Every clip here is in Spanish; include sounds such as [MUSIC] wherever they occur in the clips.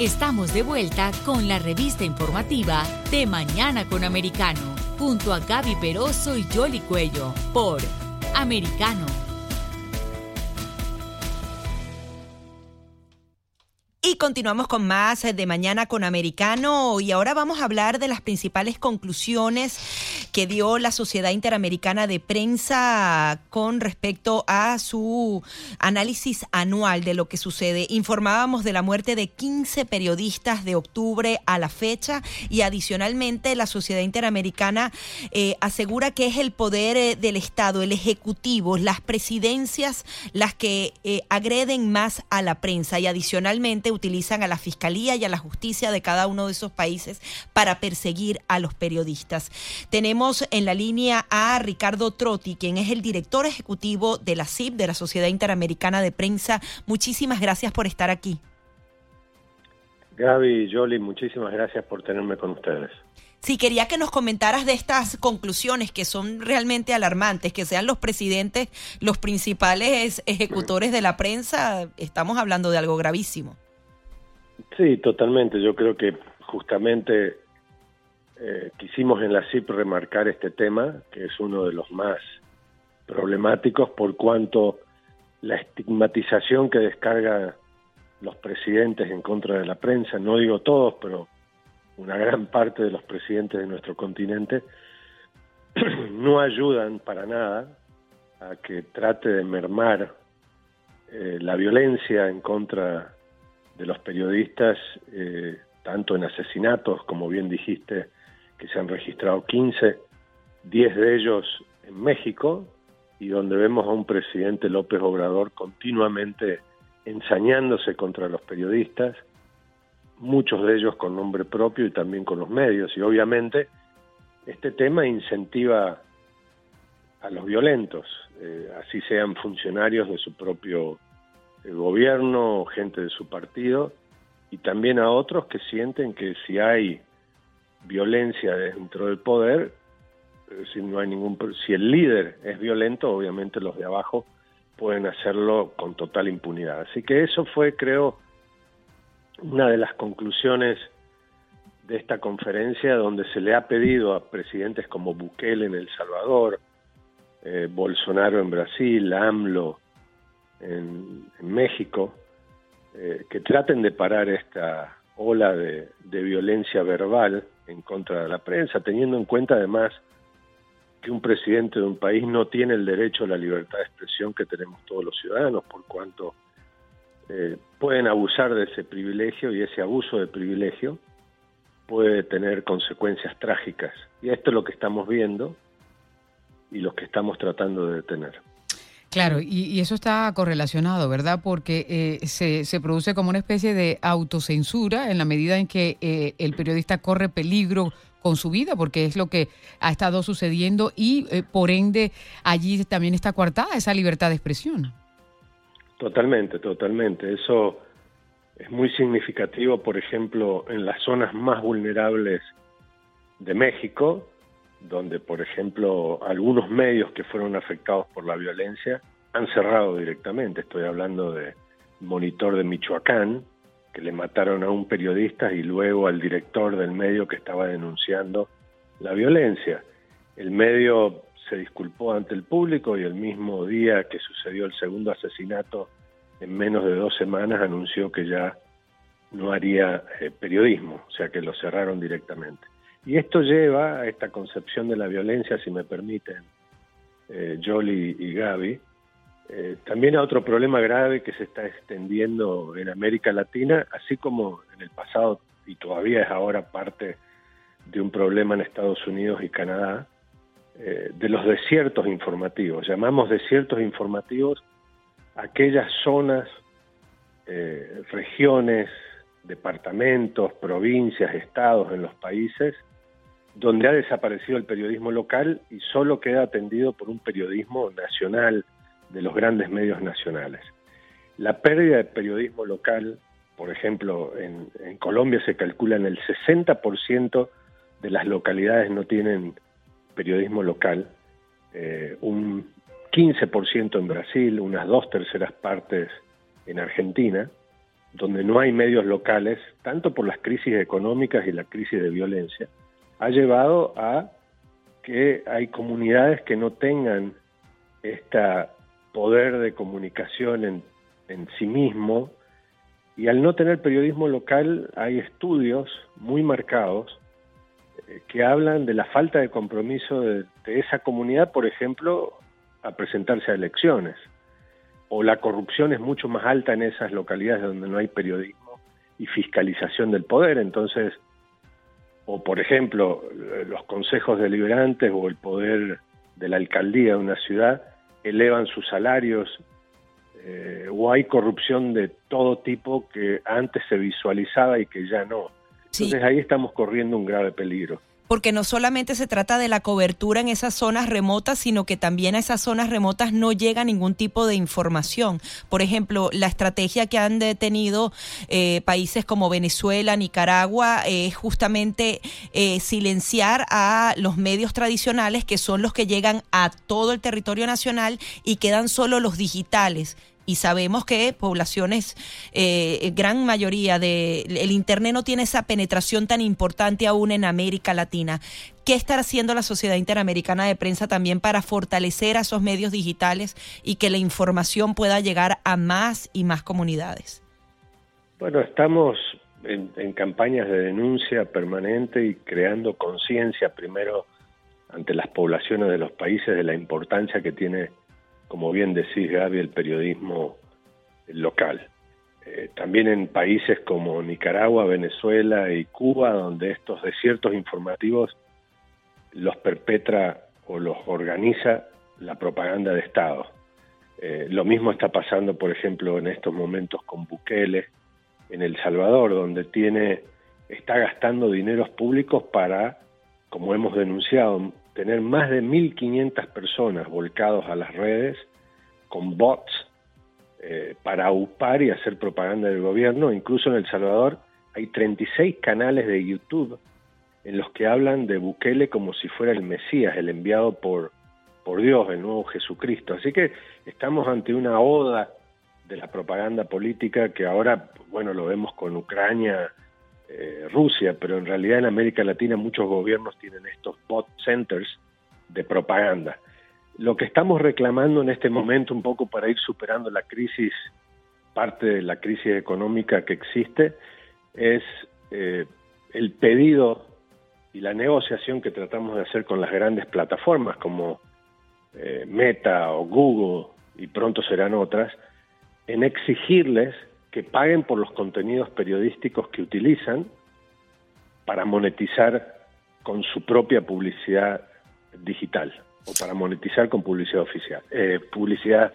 Estamos de vuelta con la revista informativa de Mañana con Americano, junto a Gaby Peroso y Jolly Cuello, por Americano. Y continuamos con más de Mañana con Americano y ahora vamos a hablar de las principales conclusiones que dio la Sociedad Interamericana de Prensa con respecto a su análisis anual de lo que sucede. Informábamos de la muerte de 15 periodistas de octubre a la fecha y adicionalmente la Sociedad Interamericana eh, asegura que es el poder eh, del Estado, el Ejecutivo, las presidencias las que eh, agreden más a la prensa y adicionalmente utilizan a la Fiscalía y a la Justicia de cada uno de esos países para perseguir a los periodistas. Tenemos en la línea a Ricardo Trotti, quien es el director ejecutivo de la CIP, de la Sociedad Interamericana de Prensa. Muchísimas gracias por estar aquí. Gaby y Jolly, muchísimas gracias por tenerme con ustedes. Sí, quería que nos comentaras de estas conclusiones que son realmente alarmantes, que sean los presidentes los principales ejecutores de la prensa, estamos hablando de algo gravísimo. Sí, totalmente. Yo creo que justamente eh, quisimos en la CIP remarcar este tema, que es uno de los más problemáticos por cuanto la estigmatización que descarga los presidentes en contra de la prensa, no digo todos, pero una gran parte de los presidentes de nuestro continente, [CLEARS THROAT] no ayudan para nada a que trate de mermar eh, la violencia en contra de los periodistas, eh, tanto en asesinatos, como bien dijiste, que se han registrado 15, 10 de ellos en México, y donde vemos a un presidente López Obrador continuamente ensañándose contra los periodistas, muchos de ellos con nombre propio y también con los medios, y obviamente este tema incentiva a los violentos, eh, así sean funcionarios de su propio el gobierno, gente de su partido, y también a otros que sienten que si hay violencia dentro del poder, eh, si no hay ningún si el líder es violento, obviamente los de abajo pueden hacerlo con total impunidad. Así que eso fue, creo, una de las conclusiones de esta conferencia donde se le ha pedido a presidentes como Bukele en El Salvador, eh, Bolsonaro en Brasil, AMLO en, México, eh, que traten de parar esta ola de, violencia verbal en contra de la prensa, teniendo en cuenta además que un presidente de un país no tiene el derecho a la libertad de expresión que tenemos todos los ciudadanos, por cuanto eh, pueden abusar de ese privilegio y ese abuso de privilegio puede tener consecuencias trágicas. Y esto es lo que estamos viendo y lo que estamos tratando de detener. Claro, y, eso está correlacionado, ¿verdad? Porque eh, se, se, produce como una especie de autocensura en la medida en que eh, el periodista corre peligro con su vida, porque es lo que ha estado sucediendo y eh, por ende allí también está coartada esa libertad de expresión. Totalmente, totalmente. Eso es muy significativo, por ejemplo, en las zonas más vulnerables de México, donde, por ejemplo, algunos medios que fueron afectados por la violencia han cerrado directamente. Estoy hablando de Monitor de Michoacán, que le mataron a un periodista y luego al director del medio que estaba denunciando la violencia. El medio se disculpó ante el público y el mismo día que sucedió el segundo asesinato, en menos de dos semanas, anunció que ya no haría eh, periodismo, o sea que lo cerraron directamente. Y esto lleva a esta concepción de la violencia, si me permiten, eh, Jolie y Gaby, eh, también a otro problema grave que se está extendiendo en América Latina, así como en el pasado y todavía es ahora parte de un problema en Estados Unidos y Canadá, eh, de los desiertos informativos. Llamamos desiertos informativos aquellas zonas eh, regiones, departamentos, provincias, estados en los países, donde ha desaparecido el periodismo local y solo queda atendido por un periodismo nacional de los grandes medios nacionales. La pérdida de periodismo local, por ejemplo, en, Colombia se calcula en el 60% de las localidades no tienen periodismo local, eh, un 15% en Brasil, unas dos terceras partes en Argentina, donde no hay medios locales, tanto por las crisis económicas y la crisis de violencia, ha llevado a que hay comunidades que no tengan este poder de comunicación en, en sí mismo y al no tener periodismo local hay estudios muy marcados eh, que hablan de la falta de compromiso de, esa comunidad, por ejemplo, a presentarse a elecciones. O la corrupción es mucho más alta en esas localidades donde no hay periodismo y fiscalización del poder. Entonces, o por ejemplo, los consejos deliberantes o el poder de la alcaldía de una ciudad elevan sus salarios eh, o hay corrupción de todo tipo que antes se visualizaba y que ya no. Entonces ahí estamos corriendo un grave peligro porque no solamente se trata de la cobertura en esas zonas remotas, sino que también a esas zonas remotas no llega ningún tipo de información. Por ejemplo, la estrategia que han tenido eh, países como Venezuela, Nicaragua, es justamente eh, silenciar a los medios tradicionales, que son los que llegan a todo el territorio nacional y quedan solo los digitales y sabemos que poblaciones, eh, gran mayoría de el Internet no tiene esa penetración tan importante aún en América Latina. ¿Qué estará haciendo la Sociedad Interamericana de Prensa también para fortalecer a esos medios digitales y que la información pueda llegar a más y más comunidades? Bueno, estamos en, en campañas de denuncia permanente y creando conciencia primero ante las poblaciones de los países de la importancia que tiene como bien decís Gaby, el periodismo local. Eh, también en países como Nicaragua, Venezuela y Cuba, donde estos desiertos informativos los perpetra o los organiza la propaganda de Estado. Eh, lo mismo está pasando, por ejemplo, en estos momentos con Bukele en El Salvador, donde tiene, está gastando dineros públicos para, como hemos denunciado, tener más de 1.500 personas volcados a las redes con bots eh, para upar y hacer propaganda del gobierno. Incluso en El Salvador hay 36 canales de YouTube en los que hablan de Bukele como si fuera el Mesías, el enviado por, por Dios, el nuevo Jesucristo. Así que estamos ante una oda de la propaganda política que ahora, bueno, lo vemos con Ucrania, eh, Rusia, pero en realidad en América Latina muchos gobiernos tienen estos bot centers de propaganda. Lo que estamos reclamando en este momento, un poco para ir superando la crisis, parte de la crisis económica que existe, es eh, el pedido y la negociación que tratamos de hacer con las grandes plataformas como eh, Meta o Google, y pronto serán otras, en exigirles que paguen por los contenidos periodísticos que utilizan para monetizar con su propia publicidad digital o para monetizar con publicidad oficial, eh, publicidad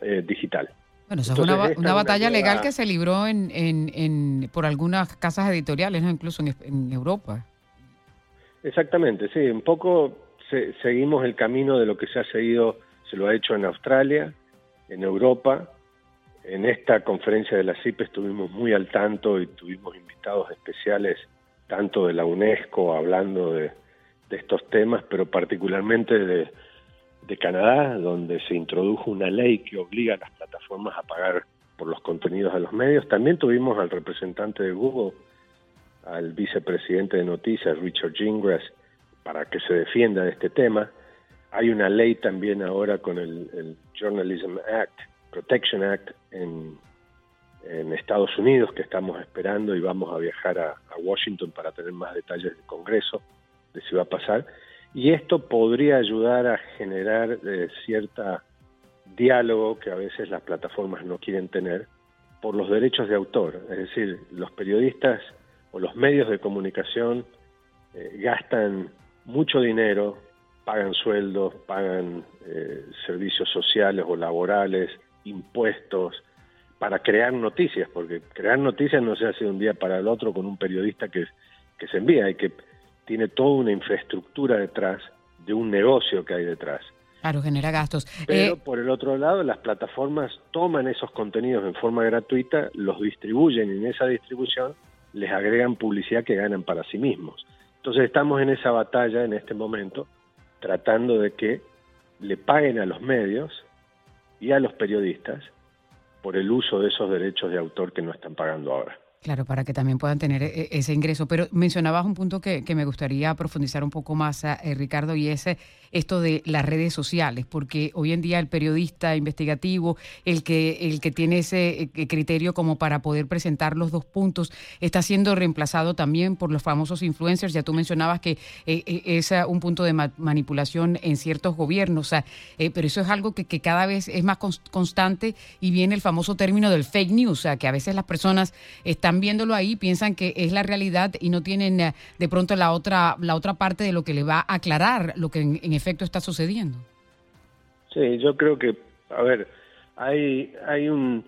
eh, digital. Bueno, es una, batalla legal que se libró en, en, por algunas casas editoriales, ¿no? incluso en, Europa. Exactamente, sí, un poco seguimos el camino de lo que se ha seguido, se lo ha hecho en Australia, en Europa, en esta conferencia de la CIP estuvimos muy al tanto y tuvimos invitados especiales tanto de la UNESCO hablando de, estos temas, pero particularmente de, Canadá, donde se introdujo una ley que obliga a las plataformas a pagar por los contenidos de los medios. También tuvimos al representante de Google, al vicepresidente de noticias, Richard Gingras, para que se defienda de este tema. Hay una ley también ahora con el Journalism Act, Protection Act en, Estados Unidos que estamos esperando y vamos a viajar a, Washington para tener más detalles del Congreso de si va a pasar. Y esto podría ayudar a generar eh, cierta diálogo que a veces las plataformas no quieren tener por los derechos de autor. Es decir, los periodistas o los medios de comunicación eh, gastan mucho dinero, pagan sueldos, pagan eh, servicios sociales o laborales, impuestos, para crear noticias, porque crear noticias no se hace de un día para el otro con un periodista que, que se envía y que tiene toda una infraestructura detrás de un negocio que hay detrás. Claro, genera gastos. Pero eh, por el otro lado, las plataformas toman esos contenidos en forma gratuita, los distribuyen y en esa distribución les agregan publicidad que ganan para sí mismos. Entonces estamos en esa batalla en este momento, tratando de que le paguen a los medios y a los periodistas por el uso de esos derechos de autor que no están pagando ahora. Claro, para que también puedan tener e-, ese ingreso. Pero mencionabas un punto que, me gustaría profundizar un poco más, eh, Ricardo, y es esto de las redes sociales, porque hoy en día el periodista investigativo, el que, el que tiene ese eh, criterio como para poder presentar los dos puntos, está siendo reemplazado también por los famosos influencers. Ya tú mencionabas que eh, es un punto de manipulación en ciertos gobiernos, pero eso es algo que, que, cada vez es más constante y viene el famoso término del fake news, o sea, que a veces las personas están están viéndolo ahí, piensan que es la realidad y no tienen eh, de pronto la otra, la otra parte de lo que le va a aclarar lo que en, efecto está sucediendo. Sí, yo creo que, a ver, hay, hay un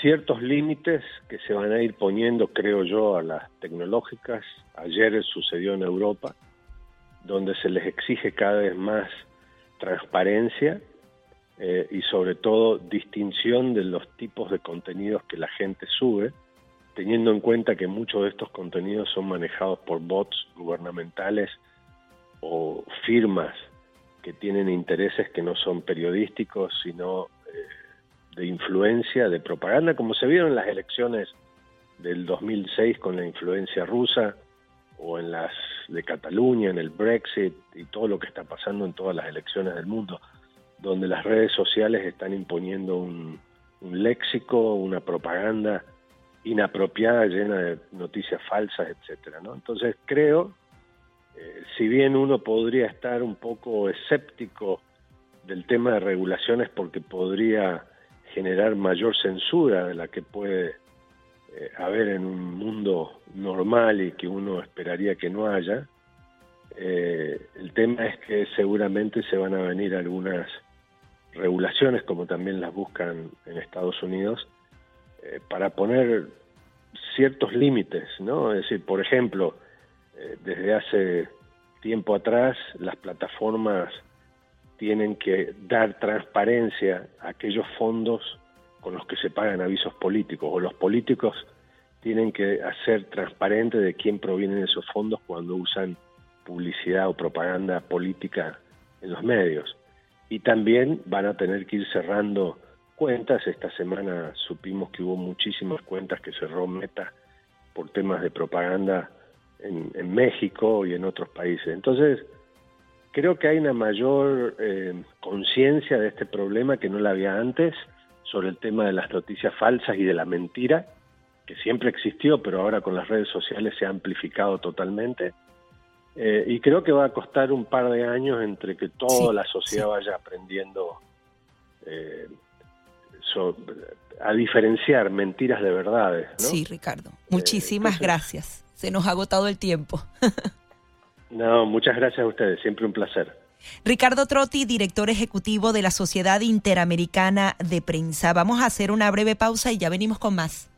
ciertos límites que se van a ir poniendo, creo yo, a las tecnológicas. Ayer sucedió en Europa, donde se les exige cada vez más transparencia eh, y sobre todo distinción de los tipos de contenidos que la gente sube teniendo en cuenta que muchos de estos contenidos son manejados por bots gubernamentales o firmas que tienen intereses que no son periodísticos, sino eh, de influencia, de propaganda, como se vieron en las elecciones del 2006 con la influencia rusa o en las de Cataluña, en el Brexit y todo lo que está pasando en todas las elecciones del mundo, donde las redes sociales están imponiendo un, un léxico, una propaganda inapropiada, llena de noticias falsas, etcétera, ¿no? Entonces creo, eh, si bien uno podría estar un poco escéptico del tema de regulaciones porque podría generar mayor censura de la que puede eh, haber en un mundo normal y que uno esperaría que no haya, eh, el tema es que seguramente se van a venir algunas regulaciones, como también las buscan en Estados Unidos, eh, para poner ciertos límites, ¿no? Es decir, por ejemplo, eh, desde hace tiempo atrás las plataformas tienen que dar transparencia a aquellos fondos con los que se pagan avisos políticos, o los políticos tienen que hacer transparente de quién provienen esos fondos cuando usan publicidad o propaganda política en los medios. Y también van a tener que ir cerrando cuentas. Esta semana supimos que hubo muchísimas cuentas que cerró Meta por temas de propaganda en, México y en otros países. Entonces, creo que hay una mayor eh, conciencia de este problema que no la había antes sobre el tema de las noticias falsas y de la mentira, que siempre existió, pero ahora con las redes sociales se ha amplificado totalmente. Eh, y creo que va a costar un par de años entre que toda la sociedad vaya aprendiendo eh, a diferenciar mentiras de verdades. Sí, Ricardo. Muchísimas gracias. Se nos ha agotado el tiempo. [LAUGHS] no, muchas gracias a ustedes. Siempre un placer. Ricardo Trotti, director ejecutivo de la Sociedad Interamericana de Prensa. Vamos a hacer una breve pausa y ya venimos con más.